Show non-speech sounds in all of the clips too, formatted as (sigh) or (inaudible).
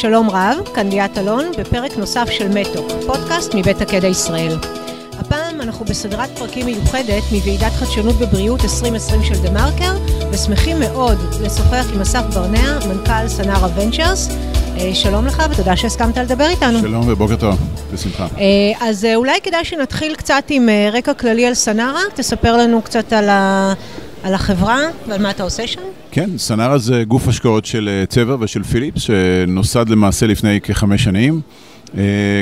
שלום רב, כאן ליאת אלון, בפרק נוסף של מטוק, פודקאסט מבית הקדע ישראל. הפעם אנחנו בסדרת פרקים מיוחדת מוועידת חדשנות בבריאות 2020 של דה מרקר, ושמחים מאוד לשוחח עם אסף ברנע, מנכ"ל סנארה ונצ'רס. אה, שלום לך ותודה שהסכמת לדבר איתנו. שלום ובוקר טוב, בשמחה. אה, אז אה, אולי כדאי שנתחיל קצת עם רקע כללי על סנארה, תספר לנו קצת על ה... על החברה ועל מה אתה עושה שם? כן, סנארה זה גוף השקעות של צבע ושל פיליפס, שנוסד למעשה לפני כחמש שנים,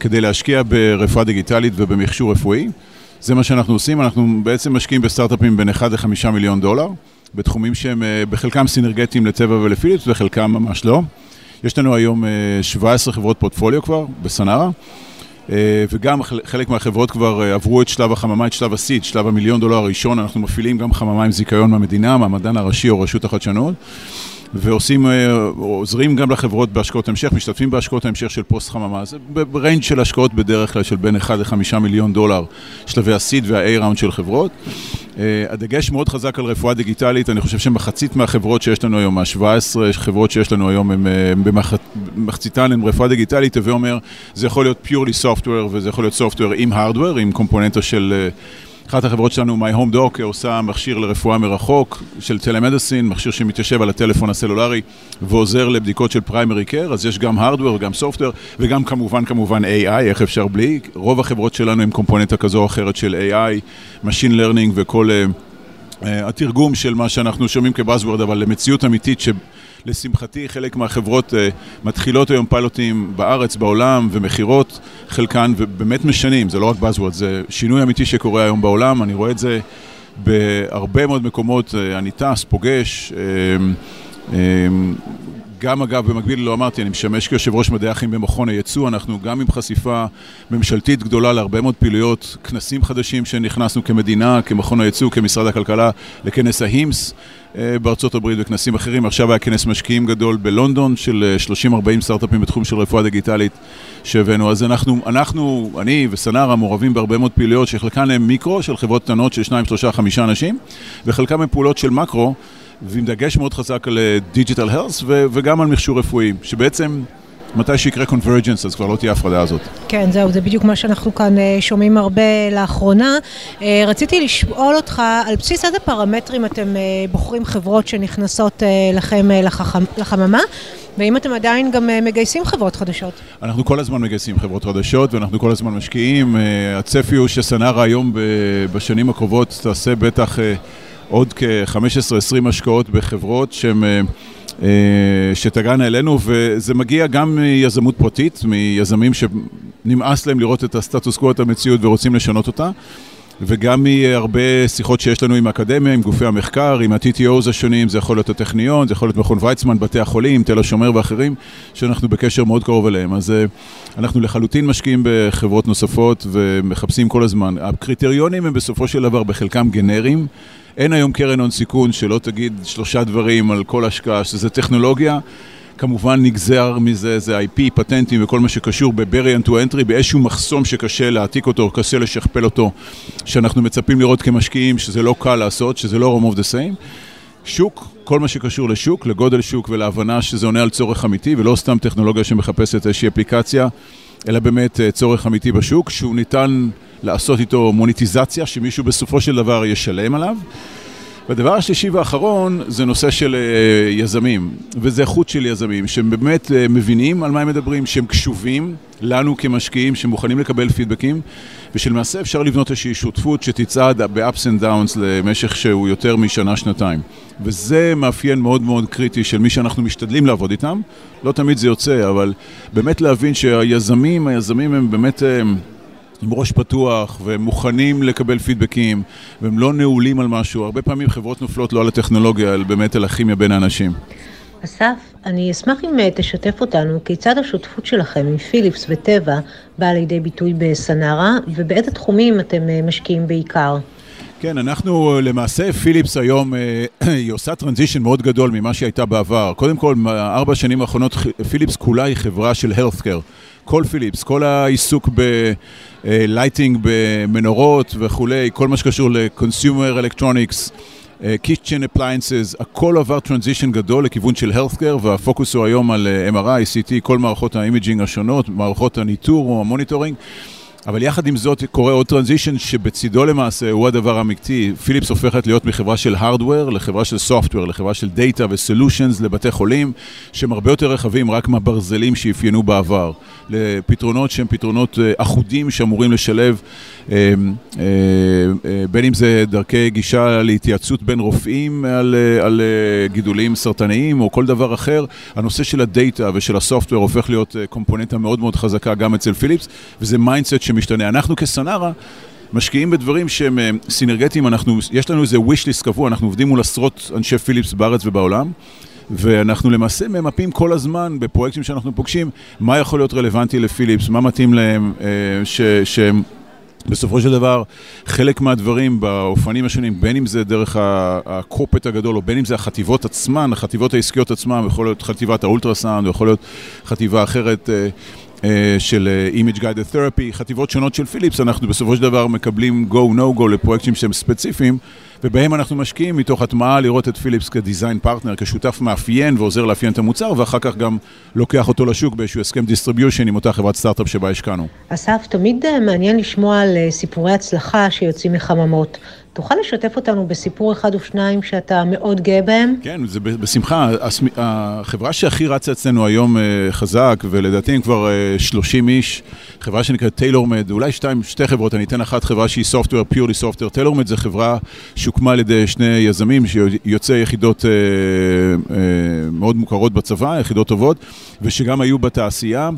כדי להשקיע ברפואה דיגיטלית ובמכשור רפואי. זה מה שאנחנו עושים, אנחנו בעצם משקיעים בסטארט-אפים בין 1 ל-5 מיליון דולר, בתחומים שהם בחלקם סינרגטיים לצבע ולפיליפס וחלקם ממש לא. יש לנו היום 17 אה, חברות פורטפוליו כבר בסנארה, אה, וגם חלק מהחברות כבר אה, עברו את שלב החממה, את שלב הסיד, שלב המיליון דולר הראשון, אנחנו מפעילים גם חממה עם זיכיון מהמדינה, מהמדען הראשי או רשות החדשנות. ועושים, עוזרים גם לחברות בהשקעות המשך, משתתפים בהשקעות המשך של פוסט חממה. זה ב range של השקעות בדרך כלל של בין 1 ל-5 מיליון דולר, שלבי ה-seed וה-A round של חברות. אה, הדגש מאוד חזק על רפואה דיגיטלית, אני חושב שמחצית מהחברות שיש לנו היום, מה-17 חברות שיש לנו היום, הם במחציתן הן רפואה דיגיטלית, הווה אומר, זה יכול להיות purely software וזה יכול להיות software עם hardware, עם קומפוננטה של... אה, אחת החברות שלנו, My Home Doc, עושה מכשיר לרפואה מרחוק של telemedicine, מכשיר שמתיישב על הטלפון הסלולרי ועוזר לבדיקות של פריימרי קר, אז יש גם Hardware וגם Software וגם כמובן כמובן AI, איך אפשר בלי? רוב החברות שלנו הם קומפוננטה כזו או אחרת של AI, Machine Learning וכל uh, התרגום של מה שאנחנו שומעים כבאזוורד, אבל למציאות אמיתית. לשמחתי, חלק מהחברות uh, מתחילות היום פיילוטים בארץ, בעולם, ומכירות חלקן, ובאמת משנים, זה לא רק Buzzword, זה שינוי אמיתי שקורה היום בעולם, אני רואה את זה בהרבה מאוד מקומות, uh, אני טס, פוגש. גם אגב, במקביל לא אמרתי, אני משמש כיושב ראש מדעי החיים במכון הייצוא, אנחנו גם עם חשיפה ממשלתית גדולה להרבה מאוד פעילויות, כנסים חדשים שנכנסנו כמדינה, כמכון הייצוא, כמשרד הכלכלה, לכנס ההימס אה, בארצות הברית וכנסים אחרים. עכשיו היה כנס משקיעים גדול בלונדון של 30-40 אה, סטארט-אפים בתחום של רפואה דיגיטלית שהבאנו. אז אנחנו, אנחנו, אני וסנארה מעורבים בהרבה מאוד פעילויות שחלקן הן מיקרו, של חברות קטנות של 2, 3, 5 אנשים, וחלקן הן פעולות של מקרו. ועם דגש מאוד חזק על digital אה, health וגם על מכשור רפואי, שבעצם מתי שיקרה convergence אז כבר לא תהיה הפרדה הזאת. כן, זהו, זה בדיוק מה שאנחנו כאן אה, שומעים הרבה לאחרונה. אה, רציתי לשאול אותך, על בסיס איזה פרמטרים אתם בוחרים חברות שנכנסות לכם לחכם, לחממה? ואם אתם עדיין גם מגייסים חברות חדשות? אנחנו כל הזמן מגייסים חברות חדשות ואנחנו כל הזמן משקיעים. הצפי הוא שסנארה היום בשנים הקרובות תעשה בטח עוד כ-15-20 השקעות בחברות שהן... אה, אה, שתגענה אלינו, וזה מגיע גם מיזמות פרטית, מיזמים שנמאס להם לראות את הסטטוס קוו, את המציאות ורוצים לשנות אותה, וגם מהרבה שיחות שיש לנו עם האקדמיה, עם גופי המחקר, עם ה-TTOs השונים, זה יכול להיות הטכניון, זה יכול להיות מכון ויצמן, בתי החולים, תל השומר ואחרים, שאנחנו בקשר מאוד קרוב אליהם. אז אה, אנחנו לחלוטין משקיעים בחברות נוספות ומחפשים כל הזמן. הקריטריונים הם בסופו של דבר בחלקם גנריים. אין היום קרן הון סיכון שלא תגיד שלושה דברים על כל השקעה, שזה טכנולוגיה. כמובן נגזר מזה, זה IP, פטנטים וכל מה שקשור ב-barrier to entry, באיזשהו מחסום שקשה להעתיק אותו, קשה לשכפל אותו, שאנחנו מצפים לראות כמשקיעים שזה לא קל לעשות, שזה לא רום of the same. שוק, כל מה שקשור לשוק, לגודל שוק ולהבנה שזה עונה על צורך אמיתי, ולא סתם טכנולוגיה שמחפשת איזושהי אפליקציה, אלא באמת אה, צורך אמיתי בשוק, שהוא ניתן לעשות איתו מוניטיזציה, שמישהו בסופו של דבר ישלם עליו. והדבר השלישי והאחרון זה נושא של uh, יזמים, וזה איכות של יזמים, שהם באמת uh, מבינים על מה הם מדברים, שהם קשובים לנו כמשקיעים, שמוכנים לקבל פידבקים, ושלמעשה אפשר לבנות איזושהי שותפות שתצעד ב-ups and downs למשך שהוא יותר משנה-שנתיים. וזה מאפיין מאוד מאוד קריטי של מי שאנחנו משתדלים לעבוד איתם. לא תמיד זה יוצא, אבל באמת להבין שהיזמים, היזמים הם באמת... Uh, עם ראש פתוח ומוכנים לקבל פידבקים והם לא נעולים על משהו. הרבה פעמים חברות נופלות לא על הטכנולוגיה, אלא באמת על הכימיה בין האנשים. אסף, אני אשמח אם אה, תשתף אותנו כיצד השותפות שלכם עם פיליפס וטבע באה לידי ביטוי בסנארה ובאיזה תחומים אתם אה, משקיעים בעיקר. כן, אנחנו אה, למעשה, פיליפס היום, (clears throat) היא עושה transition מאוד גדול ממה שהיא הייתה בעבר. קודם כל, ארבע שנים האחרונות, פיליפס כולה היא חברה של healthcare. כל פיליפס, כל העיסוק ב lighting במנורות וכולי, כל מה שקשור ל-consumer electronics, kitchen appliances, הכל עבר transition גדול לכיוון של healthcare והפוקוס הוא היום על MRI, CT, כל מערכות ה imaging השונות, מערכות הניטור או ה monitoring. אבל יחד עם זאת קורה עוד transition שבצידו למעשה הוא הדבר האמיתי. פיליפס הופכת להיות מחברה של hardware לחברה של software, לחברה של data ו solutions לבתי חולים, שהם הרבה יותר רחבים רק מהברזלים שאפיינו בעבר. לפתרונות שהם פתרונות אה, אחודים שאמורים לשלב אה, אה, בין אם זה דרכי גישה להתייעצות בין רופאים על, על גידולים סרטניים או כל דבר אחר. הנושא של ה data ושל ה software הופך להיות קומפוננטה מאוד מאוד חזקה גם אצל פיליפס, וזה mindset שמשתנה. אנחנו כסנארה משקיעים בדברים שהם סינרגטיים, אנחנו, יש לנו איזה wish list קבוע, אנחנו עובדים מול עשרות אנשי פיליפס בארץ ובעולם. ואנחנו למעשה ממפים כל הזמן בפרויקטים שאנחנו פוגשים, מה יכול להיות רלוונטי לפיליפס, מה מתאים להם, ש, שהם... בסופו של דבר, חלק מהדברים באופנים השונים, בין אם זה דרך הקופט הגדול, או בין אם זה החטיבות עצמן, החטיבות העסקיות עצמן, יכול להיות חטיבת האולטרסאונד, יכול להיות חטיבה אחרת של Image Guided Therapy, חטיבות שונות של פיליפס, אנחנו בסופו של דבר מקבלים go no go לפרויקטים שהם ספציפיים. ובהם אנחנו משקיעים מתוך הטמעה לראות את פיליפס כ design partner, כשותף מאפיין ועוזר לאפיין את המוצר, ואחר כך גם לוקח אותו לשוק באיזשהו הסכם distribution עם אותה חברת סטארט-אפ שבה השקענו. אסף, תמיד אה, מעניין לשמוע על אה, סיפורי הצלחה שיוצאים מחממות. תוכל לשתף אותנו בסיפור אחד או שניים שאתה מאוד גאה בהם? כן, זה בשמחה. החברה שהכי רצה אצלנו היום אה, חזק, ולדעתי הם כבר 30 איש, חברה שנקראת TailorMed, אולי שתיים, שתי חברות, אני אתן אחת חברה שהיא software, purely software. TailorMed זה חברה שהוקמה על ידי שני יזמים, שיוצאי יחידות אה, אה, מאוד מוכרות בצבא, יחידות טובות, ושגם היו בתעשייה.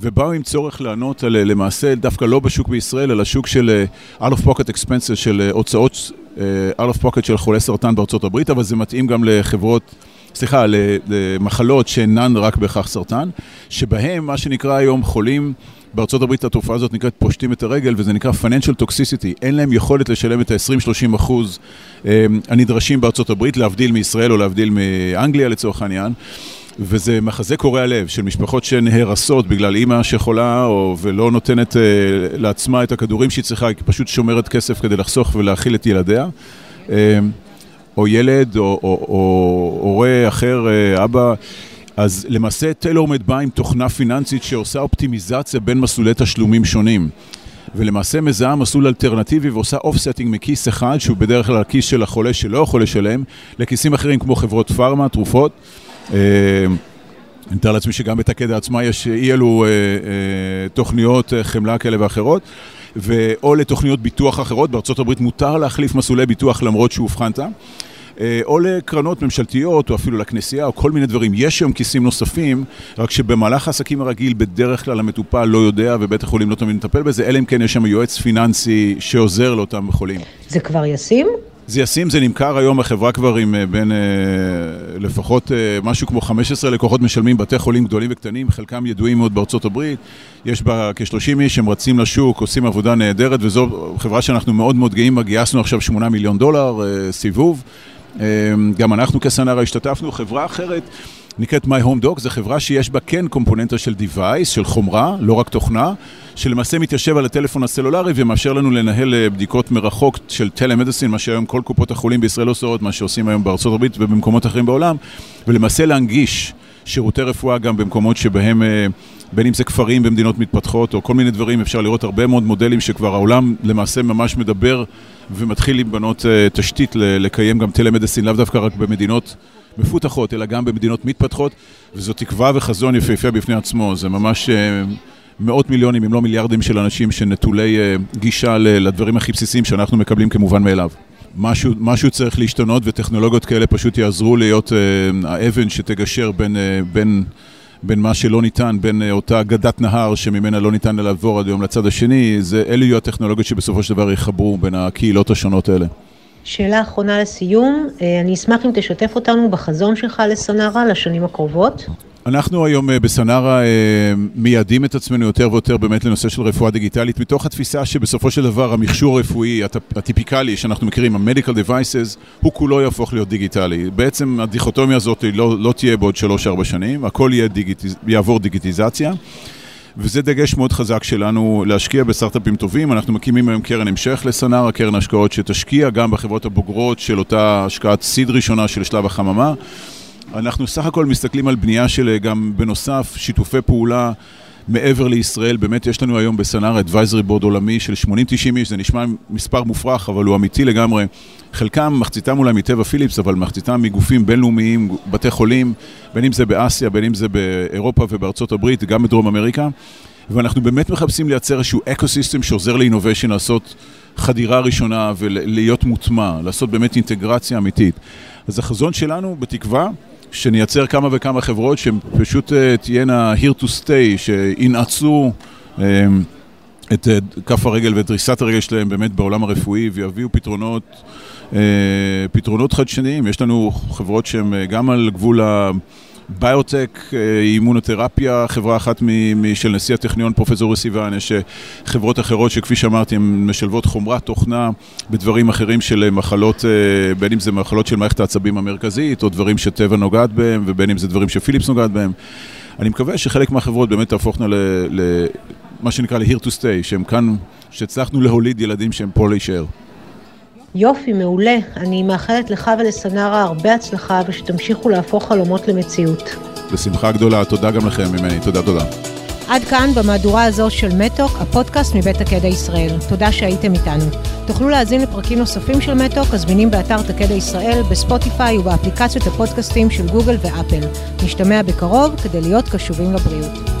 ובאו עם צורך לענות על למעשה, דווקא לא בשוק בישראל, אלא שוק של out of pocket expenses, של הוצאות out of pocket של חולי סרטן בארצות הברית, אבל זה מתאים גם לחברות... סליחה, למחלות שאינן רק בהכרח סרטן, שבהם מה שנקרא היום חולים בארצות הברית התופעה הזאת נקראת פושטים את הרגל וזה נקרא financial toxicity, אין להם יכולת לשלם את ה-20-30 אחוז אמ, הנדרשים בארצות הברית, להבדיל מישראל או להבדיל מאנגליה לצורך העניין. וזה מחזה קורע לב של משפחות שנהרסות בגלל אימא שחולה או, ולא נותנת uh, לעצמה את הכדורים שהיא צריכה, היא פשוט שומרת כסף כדי לחסוך ולהאכיל את ילדיה. Uh, או ילד, או הורה אחר, uh, אבא. אז למעשה טיילורמד בא עם תוכנה פיננסית שעושה אופטימיזציה בין מסלולי תשלומים שונים. ולמעשה מזהה מסלול אלטרנטיבי ועושה offsetting מכיס אחד, שהוא בדרך כלל הכיס של החולה שלא יכול לשלם, לכיסים אחרים כמו חברות פארמה, תרופות. אה, אני מתאר לעצמי שגם בטקדה עצמה יש אי אלו אה, אה, תוכניות חמלה כאלה ואחרות, או לתוכניות ביטוח אחרות, בארה"ב מותר להחליף מסלולי ביטוח למרות שאובחנת. אה, או לקרנות ממשלתיות, או אפילו לכנסייה, או כל מיני דברים. יש היום כיסים נוספים, רק שבמהלך העסקים הרגיל, בדרך כלל המטופל לא יודע, ובית החולים לא תמיד מטפל בזה, אלא אם כן יש שם יועץ פיננסי שעוזר לאותם חולים. זה כבר ישים? זה ישים, זה נמכר היום, החברה כבר עם אה, בין אה, לפחות משהו כמו 15 לקוחות משלמים, בתי חולים גדולים וקטנים, חלקם ידועים מאוד בארצות הברית. יש בה כ-30 איש, הם רצים לשוק, עושים עבודה נהדרת, וזו חברה שאנחנו מאוד מאוד גאים בה, גייסנו עכשיו 8 מיליון דולר סיבוב. אמ, גם אנחנו כסנרה השתתפנו, חברה אחרת נקראת My Home Dog, זו חברה שיש בה כן קומפוננטה של device, של חומרה, לא רק תוכנה, שלמעשה מתיישב על הטלפון הסלולרי ומאפשר לנו לנהל אה, בדיקות מרחוק של טלמדיסין, מה שהיום כל קופות החולים בישראל עושות, מה שעושים היום בארצות הברית ובמקומות אחרים בעולם, ולמעשה להנגיש שירותי רפואה גם במקומות שבהם, אה, בין אם זה כפרים במדינות מתפתחות או כל מיני דברים, אפשר לראות הרבה מאוד מודלים שכבר העולם למעשה ממש מדבר ומתחיל לבנות אה, תשתית לקיים גם טלמדיסין, לאו דווקא רק במדינות מפותחות, אלא גם במדינות מתפתחות, וזו תקווה וחזון יפהפה בפני עצמו, זה ממש אה, מאות מיליונים, אם לא מיליארדים של אנשים שנטולי גישה לדברים הכי בסיסיים שאנחנו מקבלים כמובן מאליו. משהו, משהו צריך להשתנות וטכנולוגיות כאלה פשוט יעזרו להיות האבן שתגשר בין, בין בין מה שלא ניתן, בין אה, אותה גדת נהר שממנה לא ניתן לעבור עד היום לצד השני, זה, אלו יהיו הטכנולוגיות שבסופו של דבר יחברו בין הקהילות השונות האלה. שאלה אחרונה לסיום, אני אשמח אם תשתף אותנו בחזון שלך לסונארה לשנים הקרובות. אנחנו היום אה, בסנארה אה, מייעדים את עצמנו יותר ויותר באמת לנושא של רפואה דיגיטלית, מתוך התפיסה שבסופו של דבר המכשור הרפואי הטיפיקלי שאנחנו מכירים, ה-medical devices, הוא כולו יהפוך להיות דיגיטלי. בעצם הדיכוטומיה הזאת לא, לא תהיה בעוד 3-4 שנים, הכל יהיה דיגיטיז... יעבור דיגיטיזציה. וזה דגש מאוד חזק שלנו להשקיע בסטארט-אפים טובים. אנחנו מקימים היום קרן המשך לסנאר, הקרן השקעות שתשקיע גם בחברות הבוגרות של אותה השקעת סיד ראשונה של שלב החממה. אנחנו סך הכל מסתכלים על בנייה של גם בנוסף שיתופי פעולה מעבר לישראל, באמת יש לנו היום בסנארה advisory board עולמי של 80-90 איש, זה נשמע מספר מופרך, אבל הוא אמיתי לגמרי. חלקם, מחציתם אולי מטבע ופיליפס, אבל מחציתם מגופים בינלאומיים, בתי חולים, בין אם זה באסיה, בין אם זה באירופה ובארצות הברית, גם בדרום אמריקה. ואנחנו באמת מחפשים לייצר איזשהו ecosystem שעוזר ל innovation לעשות חדירה ראשונה ולהיות מוטמע, לעשות באמת אינטגרציה אמיתית. אז החזון שלנו, בתקווה, שנייצר כמה וכמה חברות שהן פשוט אה, תהיינה here to stay, שינעצו אה, את אה, כף הרגל ואת דריסת הרגל שלהם באמת בעולם הרפואי ויביאו פתרונות, פתרונות חדשניים. יש לנו חברות שהן גם על גבול ה... ביוטק, אה, אימונותרפיה, חברה אחת של נשיא הטכניון, פרופסור סיוון, יש אה, חברות אחרות שכפי שאמרתי, הן משלבות חומרת תוכנה בדברים אחרים של מחלות, אה, בין אם זה מחלות של מערכת העצבים המרכזית, או דברים שטבע נוגעת בהם, ובין אם זה דברים שפיליפס נוגעת בהם. אני מקווה שחלק מהחברות באמת תהפוכנה למה שנקרא ל-here to stay, שהם כאן, שהצלחנו להוליד ילדים שהם פה להישאר. יופי, מעולה. אני מאחלת לך ולסנרה הרבה הצלחה ושתמשיכו להפוך חלומות למציאות. בשמחה גדולה, תודה גם לכם ממני, תודה תודה. עד כאן במהדורה הזו של מתוק, הפודקאסט מבית תקדע ישראל. תודה שהייתם איתנו. תוכלו להאזין לפרקים נוספים של מתוק, הזמינים באתר תקדע ישראל, בספוטיפיי ובאפליקציות הפודקאסטים של גוגל ואפל. נשתמע בקרוב כדי להיות קשובים לבריאות.